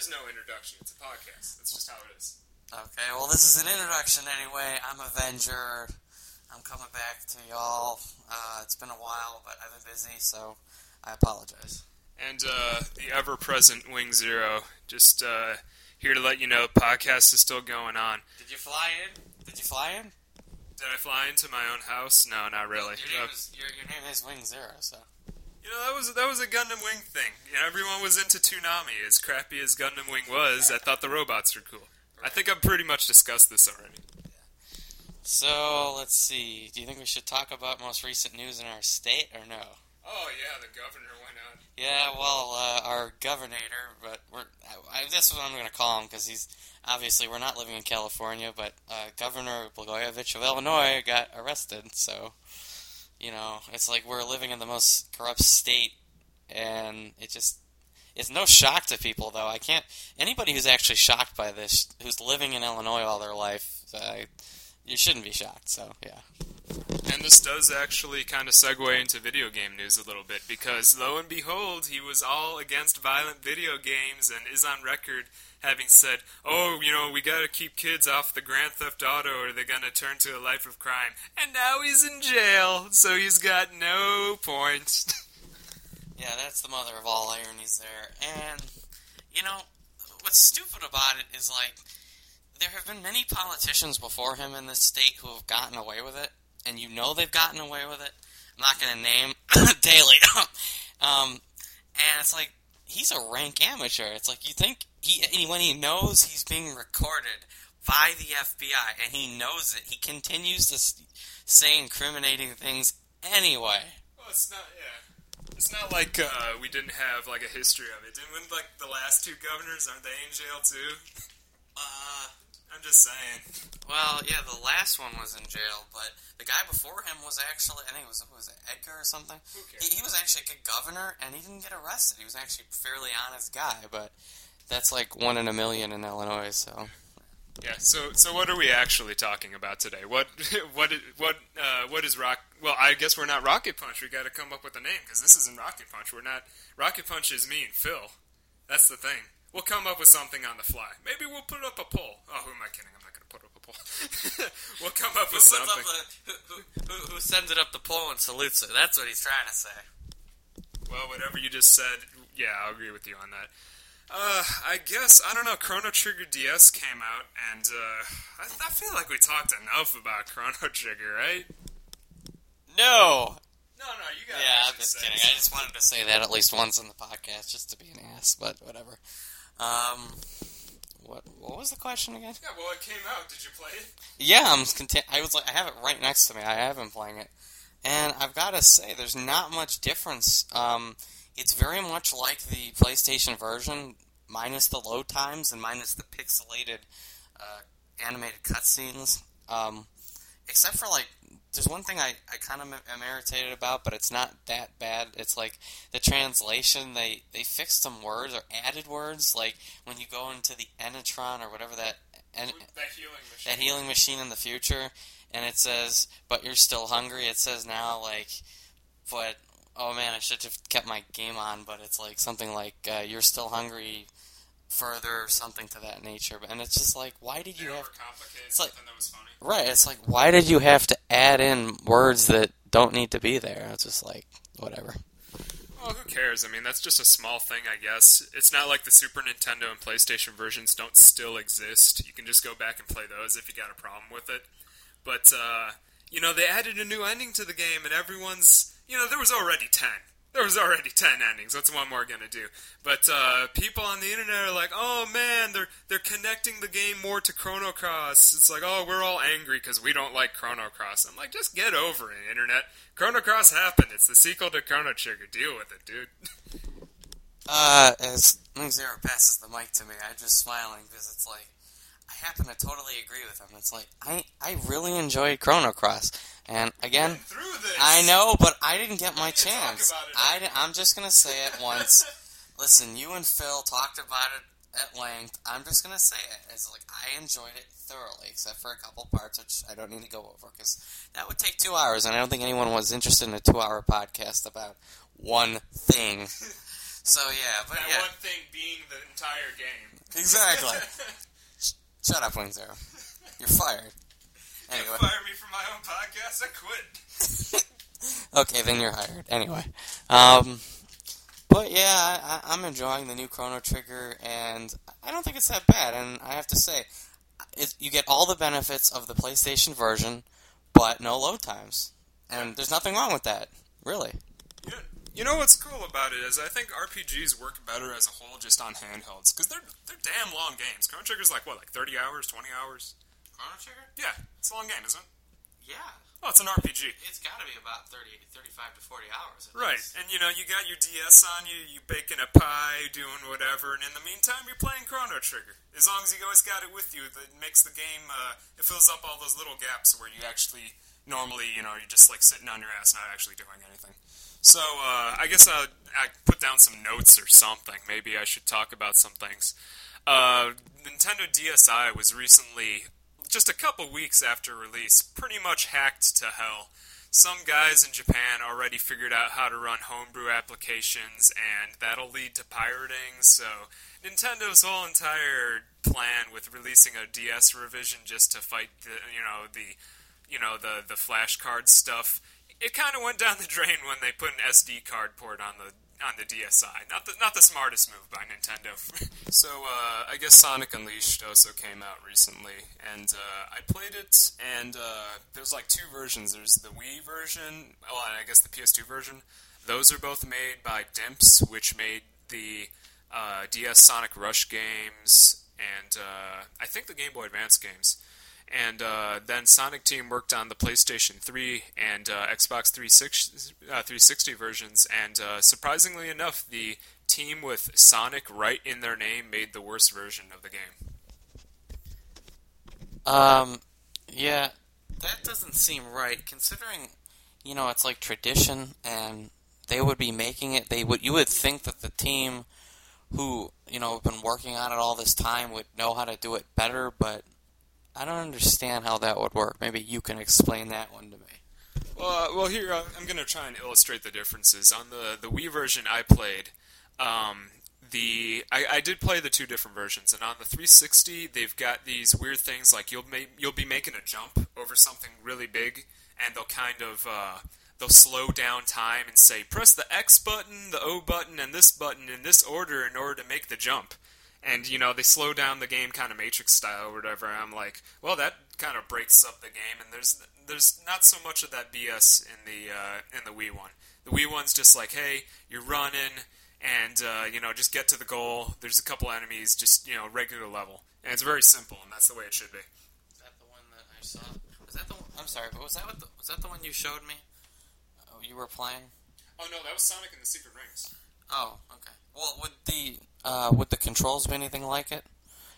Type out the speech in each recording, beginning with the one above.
is no introduction. It's a podcast. That's just how it is. Okay, well, this is an introduction anyway. I'm Avenger. I'm coming back to y'all. Uh, it's been a while, but I've been busy, so I apologize. And uh, the ever present Wing Zero, just uh, here to let you know podcast is still going on. Did you fly in? Did you fly in? Did I fly into my own house? No, not really. Your Uh, name, is, your, your name is Wing Zero, so. You know, that was that was a Gundam Wing thing. You know, everyone was into Toonami. As crappy as Gundam Wing was, I thought the robots were cool. I think I've pretty much discussed this already. So, let's see. Do you think we should talk about most recent news in our state or no? Oh yeah, the governor went out. Yeah, well, uh, our governor, but we're I, I, that's what I'm going to call him because he's obviously we're not living in California, but uh, Governor Blagojevich of Illinois got arrested. So, you know, it's like we're living in the most corrupt state, and it just it's no shock to people though. I can't anybody who's actually shocked by this, who's living in Illinois all their life, uh, you shouldn't be shocked. So, yeah. And this does actually kind of segue into video game news a little bit because lo and behold, he was all against violent video games and is on record having said, "Oh, you know, we got to keep kids off the Grand Theft Auto or they're to turn to a life of crime." And now he's in jail, so he's got no points. Yeah, that's the mother of all ironies there. And, you know, what's stupid about it is, like, there have been many politicians before him in this state who have gotten away with it, and you know they've gotten away with it. I'm not going to name Daley. um, and it's like, he's a rank amateur. It's like, you think, he when he knows he's being recorded by the FBI, and he knows it, he continues to say incriminating things anyway. well, it's not, yeah. It's not like uh, we didn't have like a history of it. Didn't like the last two governors aren't they in jail too? Uh, I'm just saying. Well, yeah, the last one was in jail, but the guy before him was actually, I think it was, was it Edgar or something? Who cares? He, he was actually a good governor, and he didn't get arrested. He was actually a fairly honest guy, but that's like one in a million in Illinois, so. Yeah. So, so what are we actually talking about today? What, what what, uh, what is rock? Well, I guess we're not Rocket Punch. We got to come up with a name because this isn't Rocket Punch. We're not. Rocket Punch is me and Phil. That's the thing. We'll come up with something on the fly. Maybe we'll put up a poll. Oh, who am I kidding? I'm not going to put up a poll. we'll come up Who, with puts up something. the, who, who, who, sends it up the pole and salutes it? That's what he's trying to say. Well, whatever you just said, yeah, I'll agree with you on that. Uh, I guess I don't know. Chrono Trigger DS came out, and uh, I, I feel like we talked enough about Chrono Trigger, right? No! No, no, you got. It. Yeah, I'm just kidding. I just wanted to say that at least once in the podcast, just to be an ass, but whatever. Um, what what was the question again? Yeah, well, it came out. Did you play it? Yeah, I'm content. I was like, I have it right next to me. I have been playing it, and I've got to say, there's not much difference. Um, it's very much like the PlayStation version, minus the load times and minus the pixelated uh, animated cutscenes. Um, except for like, there's one thing I, I kind of am irritated about, but it's not that bad. It's like the translation. They they fixed some words or added words, like when you go into the Enertron or whatever that. En- That healing machine. that healing machine in the future, and it says, "But you're still hungry." It says now, like, but oh man, I should have kept my game on. But it's like something like, uh, "You're still hungry." Further, or something to that nature, and it's just like, why did They you have It's like- that was funny. right? It's like, why did you have to add in words that don't need to be there? It's just like, whatever. Well, who cares? I mean, that's just a small thing, I guess. It's not like the Super Nintendo and PlayStation versions don't still exist. You can just go back and play those if you got a problem with it. But, uh, you know, they added a new ending to the game, and everyone's. You know, there was already 10. There was already 10 endings. What's one more to do? But uh, people on the internet are like, oh man, they're, they're connecting the game more to Chrono Cross. It's like, oh, we're all angry because we don't like Chrono Cross. I'm like, just get over it, internet. Chrono Cross happened. It's the sequel to Chrono Trigger. Deal with it, dude. Uh, as Wing Zero passes the mic to me, I'm just smiling because it's like I happen to totally agree with him. It's like I I really enjoyed Chrono Cross, and again. I know, but I didn't get my We can talk chance. I I'm just gonna say it once. Listen, you and Phil talked about it at length. I'm just gonna say it. It's like I enjoyed it thoroughly, except for a couple parts which I don't need to go over because that would take two hours, and I don't think anyone was interested in a two-hour podcast about one thing. So yeah, but That yeah, one thing being the entire game. exactly. Shut up, Wing Zero. You're fired. Anyway, Fire me from my own podcast. I quit. okay, then you're hired. Anyway, um, but yeah, I, I'm enjoying the new Chrono Trigger, and I don't think it's that bad. And I have to say, it, you get all the benefits of the PlayStation version, but no load times, and there's nothing wrong with that, really. You, you know what's cool about it is I think RPGs work better as a whole just on handhelds because they're they're damn long games. Chrono Trigger's like what, like thirty hours, twenty hours? Chrono Trigger? Yeah, it's a long game, isn't it? Yeah. Oh, it's an RPG. It's got to be about 30, 35 to 40 hours. Right, least. and you know you got your DS on you, you baking a pie, doing whatever, and in the meantime you're playing Chrono Trigger. As long as you always got it with you, that makes the game. Uh, it fills up all those little gaps where you actually normally, you know, you're just like sitting on your ass, not actually doing anything. So uh, I guess I I put down some notes or something. Maybe I should talk about some things. Uh, Nintendo DSi was recently, just a couple weeks after release, pretty much hacked to hell. Some guys in Japan already figured out how to run homebrew applications, and that'll lead to pirating. So, Nintendo's whole entire plan with releasing a DS revision just to fight the, you know, the, you know, the the flashcard stuff, it kind of went down the drain when they put an SD card port on the on the DSi. Not the not the smartest move by Nintendo. so uh, I guess Sonic Unleashed also came out recently, and uh, I played it. And uh, there's like two versions. There's the Wii version, well, I guess the PS2 version. Those are both made by Dimps, which made the uh, DS Sonic Rush games, and uh, I think the Game Boy Advance games. And uh, then Sonic Team worked on the PlayStation 3 and uh, Xbox 360, uh, 360 versions, and uh, surprisingly enough, the team with Sonic right in their name made the worst version of the game. Um, yeah, that doesn't seem right. Considering, you know, it's like tradition, and they would be making it. They would. You would think that the team, who you know have been working on it all this time, would know how to do it better. But I don't understand how that would work. Maybe you can explain that one to me. Well, uh, well, here uh, I'm going to try and illustrate the differences. On the the Wii version I played, um, the I, I did play the two different versions, and on the 360 they've got these weird things like you'll make you'll be making a jump over something really big, and they'll kind of uh, they'll slow down time and say press the X button, the O button, and this button in this order in order to make the jump. And you know they slow down the game kind of Matrix style or whatever. I'm like, well, that kind of breaks up the game, and there's there's not so much of that BS in the uh, in the Wii one. The Wii one's just like, hey, you're running, and uh, you know just get to the goal. There's a couple enemies, just you know regular level, and it's very simple, and that's the way it should be. Is that the one that I saw? Was that the? One, I'm sorry, but was that what the, was that the one you showed me? Oh, you were playing. Oh no, that was Sonic and the Secret Rings. Oh, okay. Well, would the uh, would the controls be anything like it?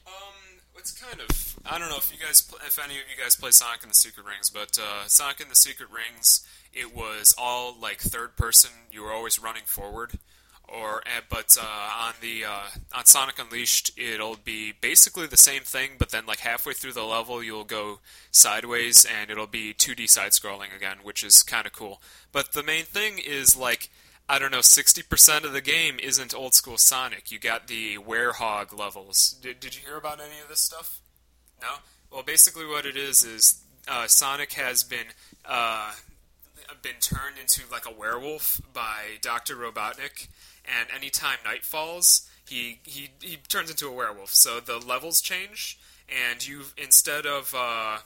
Um, it's kind of I don't know if you guys, if any of you guys play Sonic and the Secret Rings, but uh, Sonic and the Secret Rings, it was all like third person. You were always running forward, or uh, but uh, on the uh, on Sonic Unleashed, it'll be basically the same thing, but then like halfway through the level, you'll go sideways, and it'll be 2D side scrolling again, which is kind of cool. But the main thing is like. I don't know, 60% of the game isn't old school Sonic. You got the Werehog levels. Did, did you hear about any of this stuff? No? Well, basically, what it is is uh, Sonic has been uh, been turned into like a werewolf by Doctor Robotnik, and anytime night falls, he he he turns into a werewolf. So the levels change, and you instead of uh,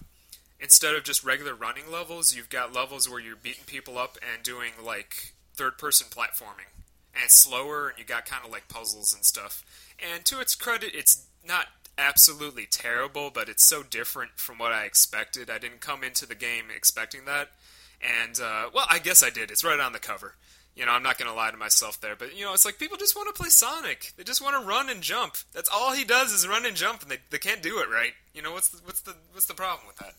instead of just regular running levels, you've got levels where you're beating people up and doing like third person platforming, and it's slower, and you got kind of like puzzles and stuff. And to its credit, it's not absolutely terrible, but it's so different from what I expected. I didn't come into the game expecting that. And, uh, well, I guess I did. It's right on the cover. You know, I'm not going to lie to myself there. But, you know, it's like people just want to play Sonic. They just want to run and jump. That's all he does is run and jump, and they, they can't do it right. You know, what's the, what's the, what's the problem with that?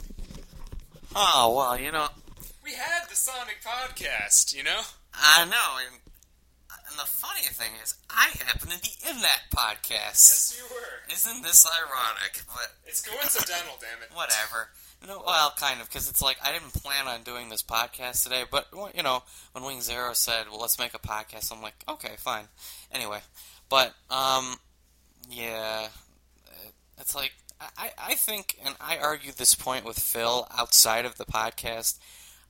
Oh well, you know, We had the Sonic podcast, you know? I know, and, and the funny thing is, I happen to be in that podcast. Yes, you were. Isn't this ironic? But It's coincidental, damn it. whatever. No, well, kind of, because it's like I didn't plan on doing this podcast today, but you know, when Wing Zero said, "Well, let's make a podcast," I'm like, "Okay, fine." Anyway, but um, yeah, it's like I I think, and I argued this point with Phil outside of the podcast.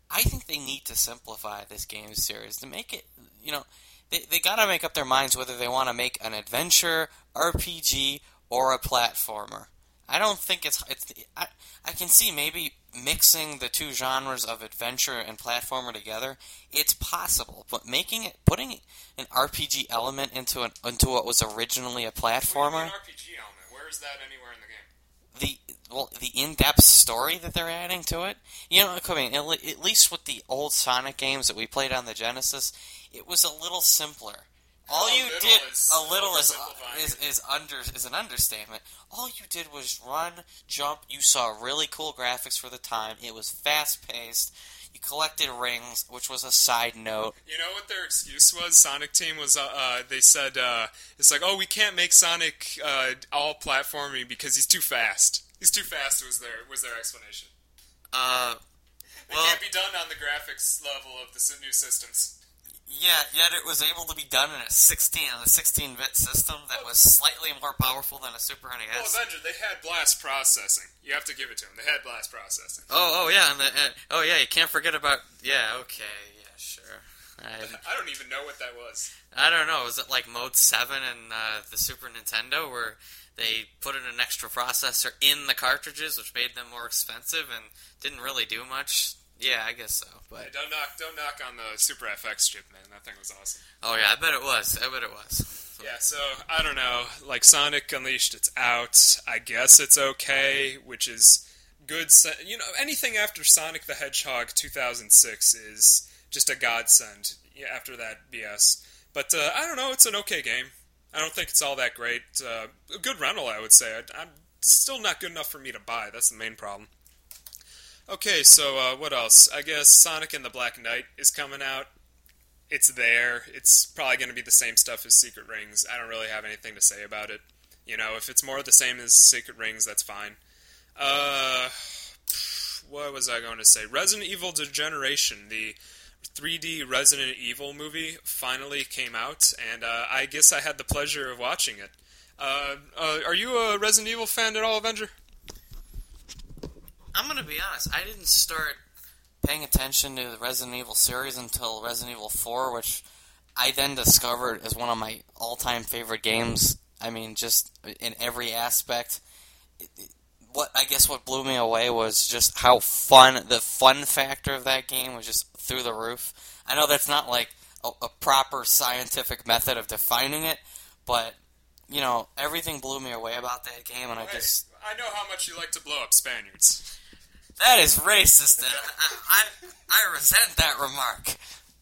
I think they need to simplify this game series to make it, you know, they they got to make up their minds whether they want to make an adventure, RPG, or a platformer. I don't think it's it's. I I can see maybe mixing the two genres of adventure and platformer together. It's possible, but making it putting an RPG element into an into what was originally a platformer. RPG element. Where is that anywhere in the game? The well, the in-depth story that they're adding to it. You know, I mean, at least with the old Sonic games that we played on the Genesis, it was a little simpler. All you did a little is, is is under is an understatement. All you did was run, jump. You saw really cool graphics for the time. It was fast paced. You collected rings, which was a side note. You know what their excuse was? Sonic Team was. Uh, uh, they said uh, it's like, oh, we can't make Sonic uh, all platforming because he's too fast. He's too fast. Was their was their explanation? Uh, It can't be done on the graphics level of the new systems. yeah, yet it was able to be done in a sixteen on a sixteen bit system that was slightly more powerful than a Super NES. Well. Avenger, they had blast processing. You have to give it to them. They had blast processing. Oh, oh yeah, and the, uh, oh yeah, you can't forget about yeah. Okay, yeah, sure. I, I don't even know what that was. I don't know. Was it like Mode Seven in uh, the Super Nintendo, where they put in an extra processor in the cartridges, which made them more expensive and didn't really do much? Yeah, I guess so. But don't knock, don't knock on the Super FX chip, man. That thing was awesome. oh yeah, I bet it was. I bet it was. Yeah, so I don't know. Like Sonic Unleashed, it's out. I guess it's okay, which is good. You know, anything after Sonic the Hedgehog 2006 is just a godsend. After that BS. But uh, I don't know. It's an okay game. I don't think it's all that great. Uh, a good rental, I would say. I, I'm still not good enough for me to buy. That's the main problem. Okay, so uh, what else? I guess Sonic and the Black Knight is coming out it's there. It's probably going to be the same stuff as Secret Rings. I don't really have anything to say about it. You know, if it's more the same as Secret Rings, that's fine. Uh, what was I going to say? Resident Evil Degeneration, the 3D Resident Evil movie, finally came out, and uh, I guess I had the pleasure of watching it. Uh, uh, are you a Resident Evil fan at all, Avenger? I'm gonna be honest. I didn't start paying attention to the Resident Evil series until Resident Evil 4, which I then discovered as one of my all-time favorite games. I mean, just in every aspect. It- it- What I guess what blew me away was just how fun the fun factor of that game was just through the roof. I know that's not like a, a proper scientific method of defining it, but you know everything blew me away about that game, and I Hey, just I know how much you like to blow up Spaniards. that is racist, I, I, I resent that remark,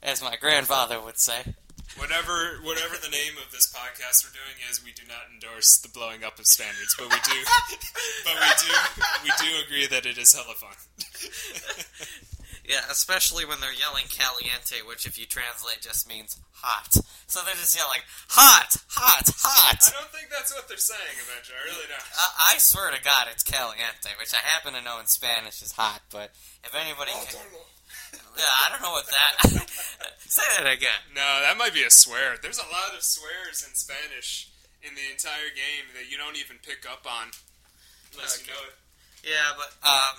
as my grandfather would say. Whatever, whatever the name of this podcast we're doing is, we do not endorse the blowing up of standards, but we do, but we do, we do agree that it is hella fun. Yeah, especially when they're yelling caliente, which if you translate just means hot. So they're just yelling, hot, hot, hot! I don't think that's what they're saying, Avenger. I really don't. I, I swear to God, it's caliente, which I happen to know in Spanish is hot, but if anybody can. Yeah, I don't know what that. Say that again. No, that might be a swear. There's a lot of swears in Spanish in the entire game that you don't even pick up on unless you know it. Yeah, but um,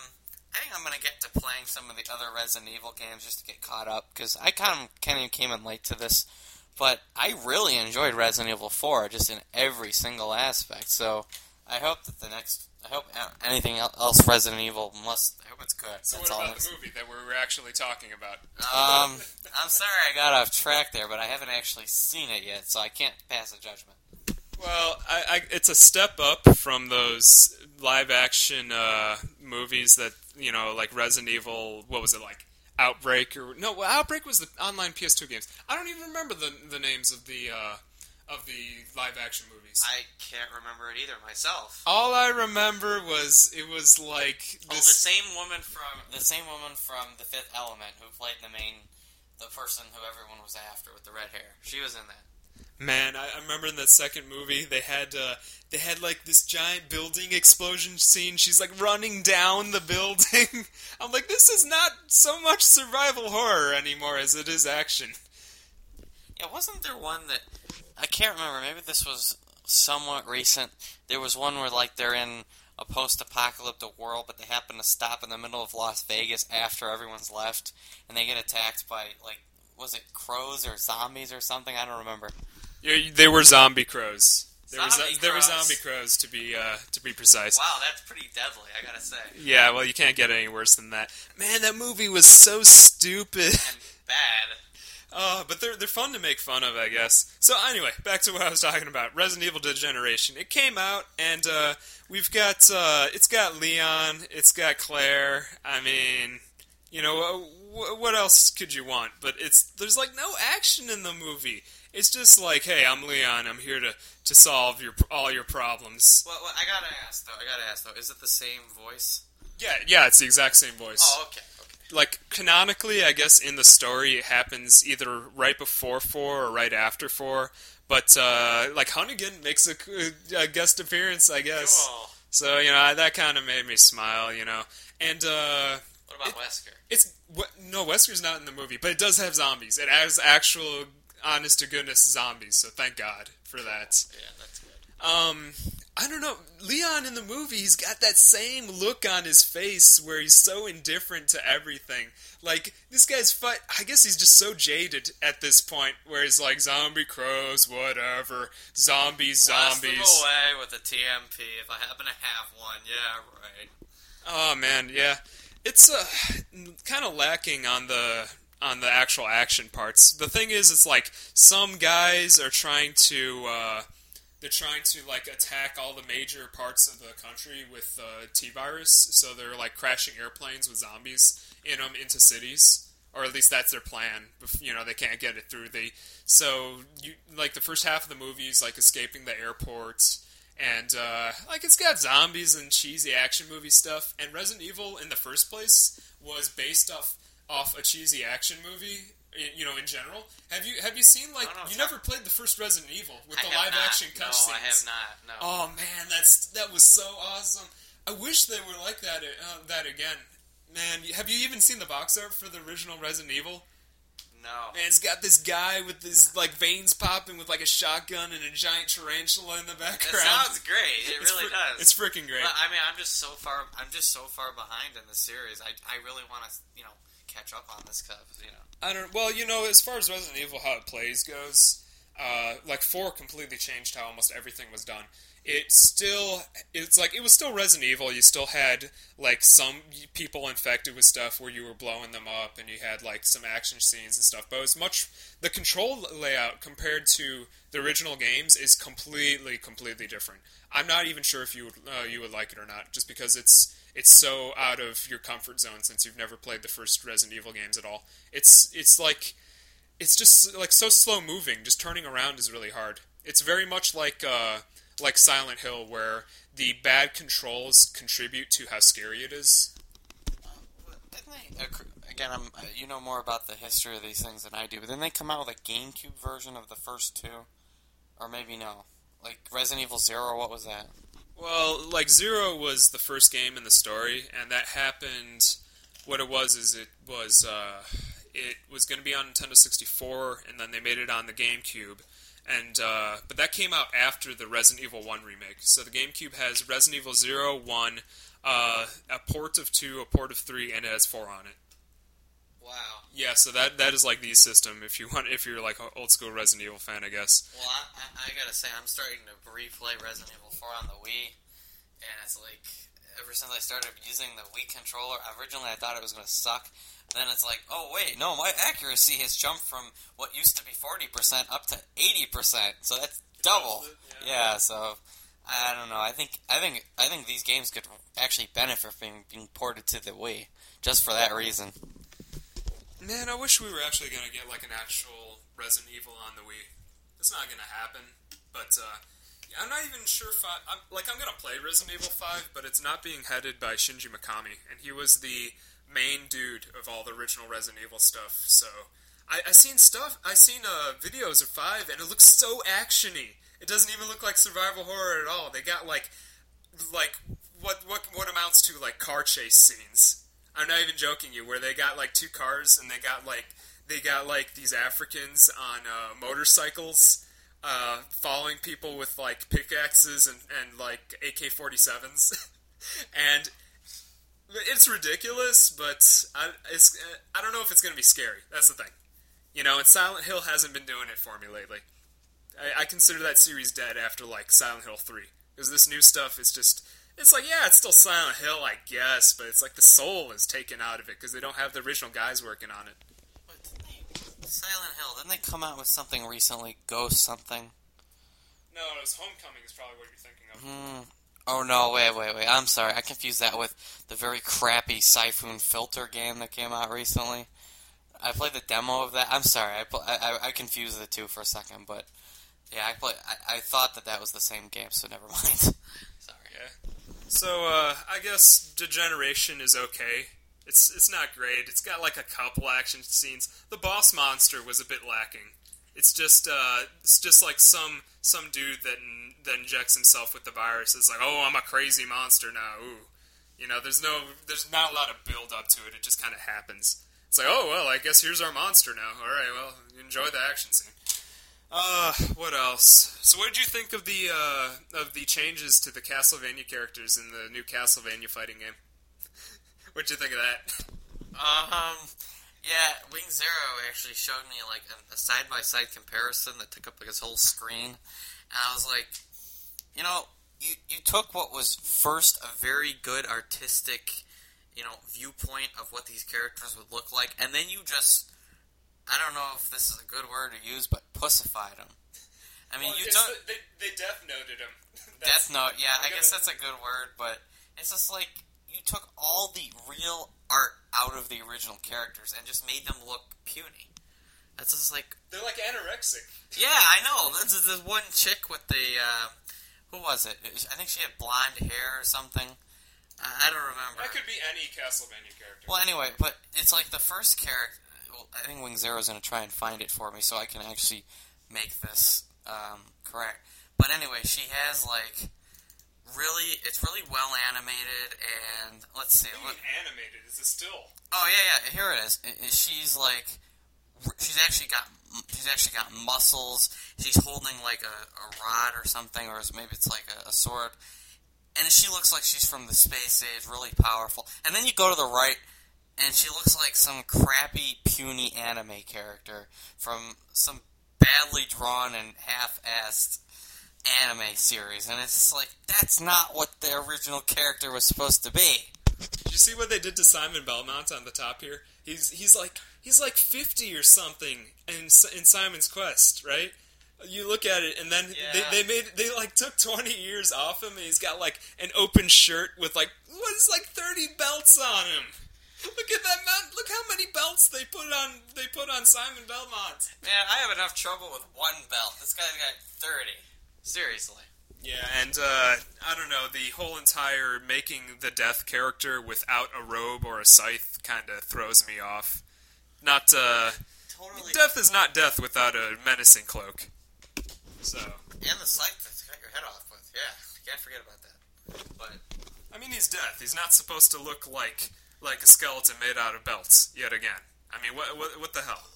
I think I'm gonna get to playing some of the other Resident Evil games just to get caught up because I kind of kind of came in late to this, but I really enjoyed Resident Evil 4 just in every single aspect. So I hope that the next, I hope uh, anything else Resident Evil must, I hope it's good. So That's what about the movie that we were actually talking about? um, I'm sorry I got off track there, but I haven't actually seen it yet, so I can't pass a judgment. Well, I, I, it's a step up from those live action uh, movies that you know, like Resident Evil. What was it like? Outbreak or no? Well, Outbreak was the online PS2 games. I don't even remember the the names of the uh, of the live action movies. I can't remember it either myself. All I remember was it was like Oh, the same woman from the same woman from The Fifth Element who played the main, the person who everyone was after with the red hair. She was in that. Man, I, I remember in that second movie they had uh, they had like this giant building explosion scene. She's like running down the building. I'm like, this is not so much survival horror anymore as it is action. Yeah, wasn't there one that I can't remember? Maybe this was somewhat recent. There was one where like they're in a post-apocalyptic world, but they happen to stop in the middle of Las Vegas after everyone's left, and they get attacked by like was it crows or zombies or something? I don't remember. Yeah, they were zombie crows. There Zombie was there were zombie crows to be uh, to be precise. Wow, that's pretty deadly. I gotta say, Yeah, well, you can't get any worse than that. Man, that movie was so stupid. and bad. Uh, but they're they're fun to make fun of, I guess. So anyway, back to what I was talking about. Resident Evil Degeneration. It came out, and uh, we've got uh, it's got Leon, it's got Claire. I mean, you know, uh, wh- what else could you want? But it's there's like no action in the movie. It's just like, hey, I'm Leon. I'm here to, to solve your all your problems. Well, well, I gotta ask though. I gotta ask though. Is it the same voice? Yeah, yeah, it's the exact same voice. Oh. Okay. Like canonically, I guess in the story it happens either right before four or right after four. But uh, like Hunnigan makes a, a guest appearance, I guess. Cool. So you know that kind of made me smile, you know. And uh, What about It- Wesker? it's no Wesker's not in the movie, but it does have zombies. It has actual, honest to goodness zombies. So thank God for that. Yeah. Um, I don't know. Leon in the movie, he's got that same look on his face where he's so indifferent to everything. Like this guy's fight. I guess he's just so jaded at this point, where he's like zombie crows, whatever, zombies, Blast zombies. away with a TMP if I happen to have one. Yeah, right. Oh man, yeah. It's uh, kind of lacking on the on the actual action parts. The thing is, it's like some guys are trying to uh, they're trying to like attack all the major parts of the country with uh, T virus. So they're like crashing airplanes with zombies in them into cities, or at least that's their plan. You know, they can't get it through. They so you like the first half of the movie is like escaping the airport and uh, like it's got zombies and cheesy action movie stuff. And Resident Evil in the first place was based off off a cheesy action movie. You know, in general, have you have you seen like No, no, you never played the first Resident Evil with I the live not. action No, cutscenes? I have not. No. Oh man, that's that was so awesome. I wish they were like that uh, that again. Man, have you even seen the box art for the original Resident Evil? no. Man, it's got this guy with his like veins popping with like a shotgun and a giant tarantula in the That background. sounds great. It It's really fr- does. It's freaking great. But, I mean, I'm just so far. I'm just so far behind in the series. I, I really want to, you know, catch up on this. You know. I don't. Well, you know, as far as Resident Evil how it plays goes, uh, like four completely changed how almost everything was done. It still, it's like it was still Resident Evil. You still had like some people infected with stuff where you were blowing them up, and you had like some action scenes and stuff. But it was much the control layout compared to the original games is completely, completely different. I'm not even sure if you would uh, you would like it or not, just because it's it's so out of your comfort zone since you've never played the first Resident Evil games at all. It's it's like it's just like so slow moving. Just turning around is really hard. It's very much like uh, like Silent Hill, where the bad controls contribute to how scary it is. Again, I'm, uh, you know more about the history of these things than I do, but then they come out with a GameCube version of the first two, or maybe no, like Resident Evil Zero. What was that? Well, like Zero was the first game in the story, and that happened. What it was is it was uh, it was going to be on Nintendo 64, and then they made it on the GameCube. And uh, but that came out after the Resident Evil One remake. So the GameCube has Resident Evil Zero, One, uh, a port of two, a port of three, and it has four on it. Wow. Yeah, so that that is like the system if you want if you're like an old school Resident Evil fan, I guess. Well, I, I, I gotta say, I'm starting to replay Resident Evil 4 on the Wii, and it's like, ever since I started using the Wii controller, originally I thought it was gonna suck. Then it's like, oh wait, no, my accuracy has jumped from what used to be 40% up to 80%, so that's double. Yeah, so I don't know. I think I think I think these games could actually benefit from being ported to the Wii just for that reason. Man, I wish we were actually gonna get like an actual Resident Evil on the Wii. It's not gonna happen, but uh, yeah, I'm not even sure if I, I'm like I'm gonna play Resident Evil Five, but it's not being headed by Shinji Mikami, and he was the main dude of all the original Resident Evil stuff. So I, I seen stuff. I seen uh, videos of five, and it looks so actiony. It doesn't even look like survival horror at all. They got like, like what what what amounts to like car chase scenes. I'm not even joking you, where they got like two cars and they got like they got like these Africans on uh, motorcycles uh, following people with like pickaxes and, and like AK 47s. and it's ridiculous, but I, it's, I don't know if it's going to be scary. That's the thing. You know, and Silent Hill hasn't been doing it for me lately. I, I consider that series dead after like Silent Hill 3. Because this new stuff is just. It's like, yeah, it's still Silent Hill, I guess, but it's like the soul is taken out of it because they don't have the original guys working on it. Silent Hill, didn't they come out with something recently? Ghost something? No, it was Homecoming is probably what you're thinking of. Hmm. Oh no, wait, wait, wait. I'm sorry. I confused that with the very crappy Siphon Filter game that came out recently. I played the demo of that. I'm sorry. I, pl- I, I confused the two for a second, but yeah, I play. I, I thought that that was the same game, so never mind. sorry. Yeah. So uh, I guess Degeneration is okay. It's it's not great. It's got like a couple action scenes. The boss monster was a bit lacking. It's just uh, it's just like some some dude that that injects himself with the virus. It's like, oh, I'm a crazy monster now. Ooh, you know, there's no there's not a lot of build up to it. It just kind of happens. It's like, oh well, I guess here's our monster now. All right, well, enjoy the action scene. Uh, what else? So, what did you think of the uh, of the changes to the Castlevania characters in the new Castlevania fighting game? What'd you think of that? Um, yeah, Wing Zero actually showed me like a side by side comparison that took up like his whole screen, and I was like, you know, you you took what was first a very good artistic, you know, viewpoint of what these characters would look like, and then you just, I don't know if this is a good word to use, but pussified them. I mean, Well, you don't. the- they, they death noted him. Death Note, yeah, I I'm guess that's a good word, but it's just like you took all the real art out of the original characters and just made them look puny. That's just like, They're like anorexic. yeah, I know. This is this one chick with the, uh, who was it? I think she had blonde hair or something. I, I don't remember. That could be any Castlevania character. Well, anyway, but it's like the first character. Well, I think Wing Zero is going to try and find it for me so I can actually make this um, correct. But anyway, she has like really, it's really well animated, and let's see. What Look, animated? Is it still? oh yeah, yeah, here it is. She's like, she's actually got, she's actually got muscles. She's holding like a, a rod or something, or maybe it's like a, a sword. And she looks like she's from the space age, really powerful. And then you go to the right, and she looks like some crappy, puny anime character from some badly drawn and half-assed anime series. And it's just like, that's not what the original character was supposed to be. Did you see what they did to Simon Belmont on the top here? He's he's like he's like fifty or something in in Simon's Quest, right? You look at it, and then Yeah. they, they made they like took twenty years off him, and he's got like an open shirt with like what is like thirty belts on him. Look at that man! Look how many belts they put on they put on Simon Belmont. Man, I have enough trouble with one belt. This guy's got 30. Seriously. Yeah, and uh, I don't know the whole entire making the death character without a robe or a scythe kind of throws me off. Not uh, Totally. death is not death without a menacing cloak. So And the scythe that's cut your head off with. Yeah, can't forget about that. But I mean, he's death. He's not supposed to look like like a skeleton made out of belts. Yet again, I mean, what what, what the hell?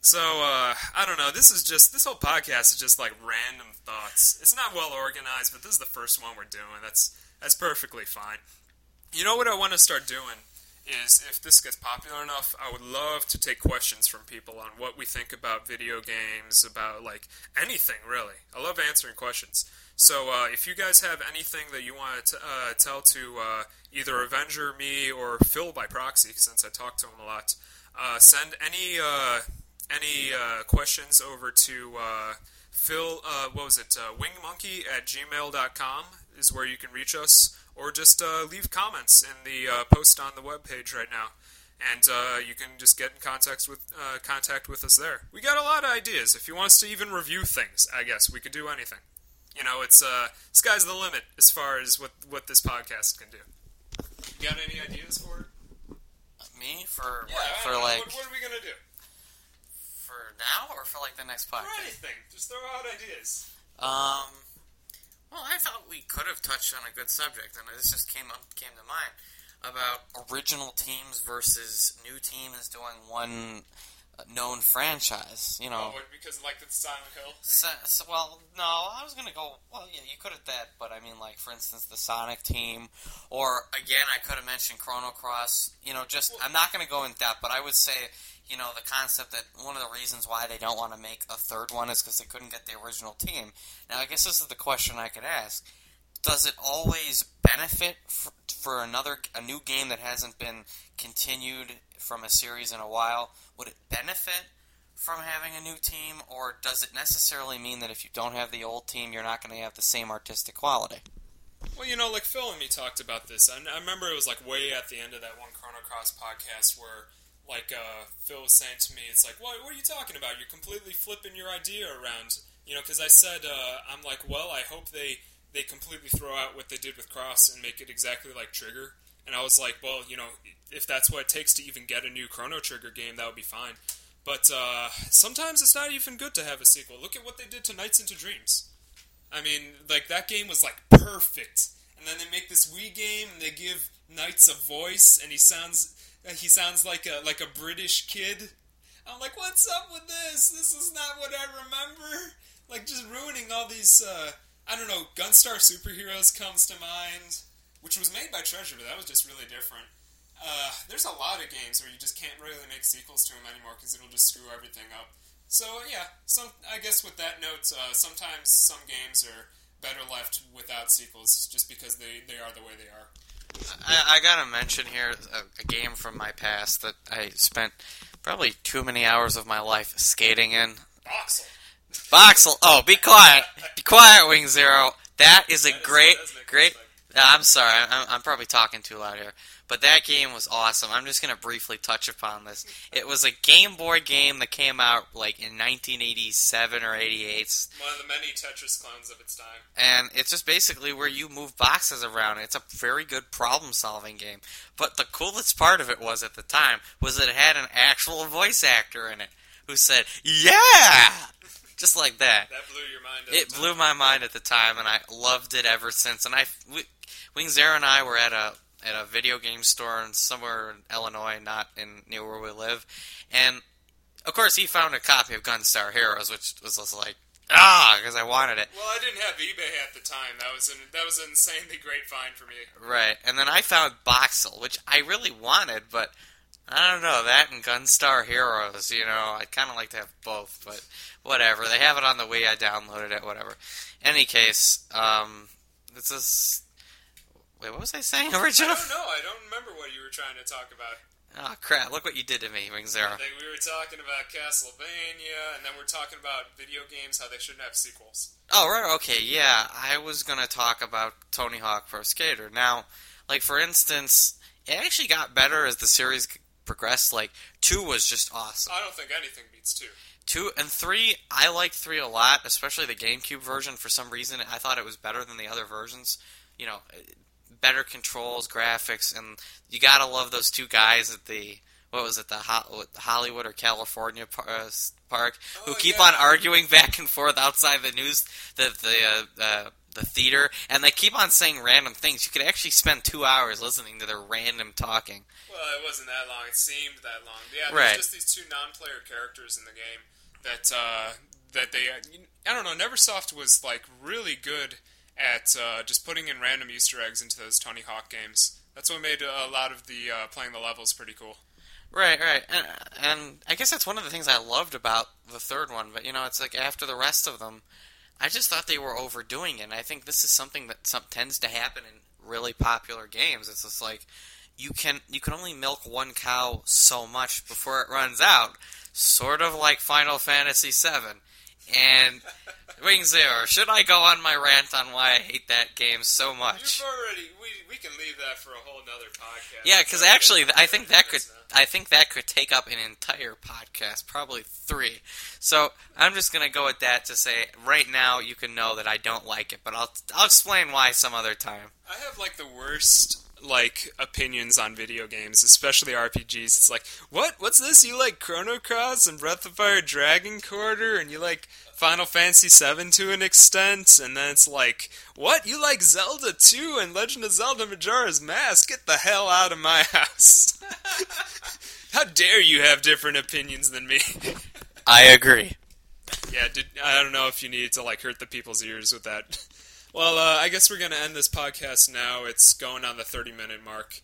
So uh, I don't know. This is just this whole podcast is just like random thoughts. It's not well organized, but this is the first one we're doing. That's that's perfectly fine. You know what I want to start doing is if this gets popular enough, I would love to take questions from people on what we think about video games, about like anything really. I love answering questions. So uh, if you guys have anything that you want to uh, tell to uh, either Avenger, me, or Phil by proxy, since I talk to him a lot, uh, send any uh, any uh, questions over to Phil. What was it? Wingmonkey at gmail.com is where you can reach us, or just leave comments in the post on the webpage right now. And you can just get in contact with contact with us there. We got a lot of ideas. If you want us to even review things, I guess we could do anything. You know, it's uh, sky's the limit as far as what what this podcast can do. You got any ideas for it? me for Yeah, what, for like what, what are we gonna do? for now or for like the next podcast? anything. Just throw out ideas. Um, well, I thought we could have touched on a good subject, and this just came up came to mind about original teams versus new teams doing one known franchise. You know, Oh, because like it's Silent Hill. So, so, well, no, I was gonna go. Well, yeah, you could have that, but I mean, like for instance, the Sonic team, or again, I could have mentioned Chrono Cross. You know, just I'm not gonna go in depth, but I would say, you know, the concept that one of the reasons why they don't want to make a third one is because they couldn't get the original team. Now, I guess this is the question I could ask: Does it always benefit for, for another a new game that hasn't been continued from a series in a while? Would it benefit? from having a new team, or does it necessarily mean that if you don't have the old team, you're not going to have the same artistic quality? Well, you know, like Phil and me talked about this. I, I remember it was like way at the end of that one Chrono Cross podcast where, like, uh, Phil was saying to me, "It's like, what, what are you talking about? You're completely flipping your idea around." You know, because I said, uh, "I'm like, well, I hope they they completely throw out what they did with Cross and make it exactly like Trigger." And I was like, "Well, you know, if that's what it takes to even get a new Chrono Trigger game, that would be fine." But uh, sometimes it's not even good to have a sequel. Look at what they did to Nights into Dreams. I mean, like that game was like perfect, and then they make this Wii game and they give Nights a voice, and he sounds he sounds like a like a British kid. I'm like, what's up with this? This is not what I remember. Like just ruining all these. Uh, I don't know. Gunstar Superheroes comes to mind, which was made by Treasure, but that was just really different. Uh, there's a lot of games where you just can't really make sequels to them anymore because it'll just screw everything up. So yeah, some I guess with that note, uh, sometimes some games are better left without sequels just because they, they are the way they are. I, I gotta mention here a, a game from my past that I spent probably too many hours of my life skating in. Boxxle. Boxxle. Oh, be quiet. Be quiet, Wing Zero. That is a That is- great, that does make great. I'm sorry. I'm, I'm probably talking too loud here. But that game was awesome. I'm just going to briefly touch upon this. It was a Game Boy game that came out like in 1987 or 88. One of the many Tetris clones of its time. And it's just basically where you move boxes around. It's a very good problem solving game. But the coolest part of it was at the time was that it had an actual voice actor in it who said, Yeah! Just like that. That blew your mind. At It the time. blew my mind at the time, and I loved it ever since. And I, we, Wing Zero and I were at a at a video game store in somewhere in Illinois, not in near where we live, and of course he found a copy of Gunstar Heroes, which was just like ah, because I wanted it. Well, I didn't have eBay at the time. That was an, that was an insanely great find for me. Right, and then I found Boxxle, which I really wanted, but I don't know that and Gunstar Heroes. You know, I'd kind of like to have both, but whatever. They have it on the Wii. I downloaded it. Whatever. Any case, um, this is. Wait, what was I saying? I Original? don't know. I don't remember what you were trying to talk about. Oh crap! Look what you did to me, Wing Zero. I think we were talking about Castlevania, and then we're talking about video games, how they shouldn't have sequels. Oh right, okay, yeah. I was gonna talk about Tony Hawk Pro Skater. Now, like for instance, it actually got better as the series progressed. Like two was just awesome. I don't think anything beats two. Two and three, I like three a lot, especially the GameCube version. For some reason, I thought it was better than the other versions. You know, better controls, graphics, and you gotta love those two guys at the what was it, the Hollywood or California uh, park, who Oh, keep yeah. on arguing back and forth outside the news, the the uh, uh, the theater, and they keep on saying random things. You could actually spend two hours listening to their random talking. Well, it wasn't that long. It seemed that long. Yeah, Right. there's just these two non-player characters in the game that uh, that they. I don't know. Neversoft was like really good at uh, just putting in random Easter eggs into those Tony Hawk games. That's what made a lot of the uh, playing the levels pretty cool. Right, right, and, and I guess that's one of the things I loved about the third one. But you know, it's like after the rest of them, I just thought they were overdoing it. And I think this is something that some, tends to happen in really popular games. It's just like you can you can only milk one cow so much before it runs out. Sort of like Final Fantasy VII. And Wing Zero, should I go on my rant on why I hate that game so much? You've already. We, we can leave that for a whole nother podcast. Yeah, because actually, I think that could now. I think that could take up an entire podcast, probably three. So I'm just gonna go with that to say, right now, you can know that I don't like it, but I'll, I'll explain why some other time. I have like the worst like opinions on video games, especially RPGs. It's like, what? What's this? You like Chrono Cross and Breath of Fire Dragon Quarter, and you like Final Fantasy VII to an extent, and then it's like, what? You like Zelda 2 and Legend of Zelda Majora's Mask? Get the hell out of my house! How dare you have different opinions than me? I agree. Yeah, did, I don't know if you need to like hurt the people's ears with that. Well, uh, I guess we're gonna end this podcast now. It's going on the thirty-minute mark.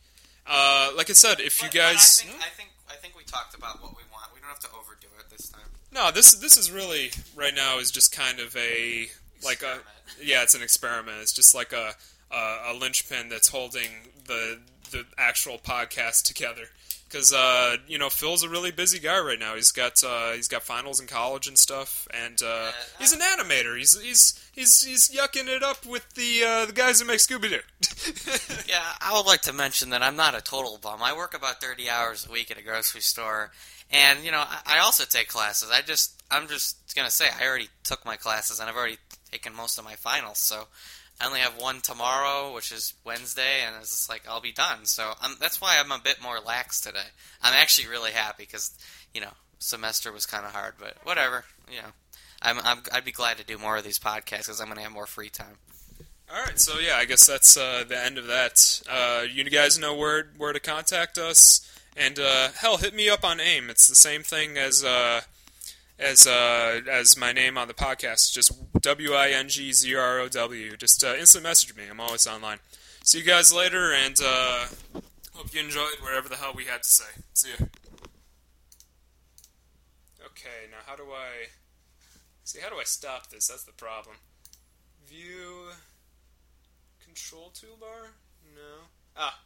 Uh, like I said, if you But- but guys, I think, I think I think we talked about what we want. We don't have to overdo it this time. no, this this is really right now is just kind of a like a yeah, it's an experiment. It's just like a a, a linchpin that's holding the the actual podcast together. Because uh, you know Phil's a really busy guy right now. He's got uh, he's got finals in college and stuff, and uh, he's an animator. He's he's he's he's yucking it up with the uh, the guys who make Scooby Doo. Yeah, I would like to mention that I'm not a total bum. I work about 30 hours a week at a grocery store, and you know, I, I also take classes. I just, I'm just gonna say, I already took my classes, and I've already taken most of my finals. So I only have one tomorrow, which is Wednesday, and it's just like I'll be done. So I'm, that's why I'm a bit more lax today. I'm actually really happy because you know, semester was kind of hard, but whatever. You know, I'm, I'm, I'd be glad to do more of these podcasts because I'm gonna have more free time. All right, so yeah, I guess that's uh, the end of that. Uh, you guys know where where to contact us, and uh, hell, hit me up on AIM. It's the same thing as uh, as uh, as my name on the podcast. Just W I N G Z R O W. Just uh, instant message me. I'm always online. See you guys later, and uh, hope you enjoyed whatever the hell we had to say. See ya. Okay, now how do I see? How do I stop this? That's the problem. View. Control toolbar? No. Ah,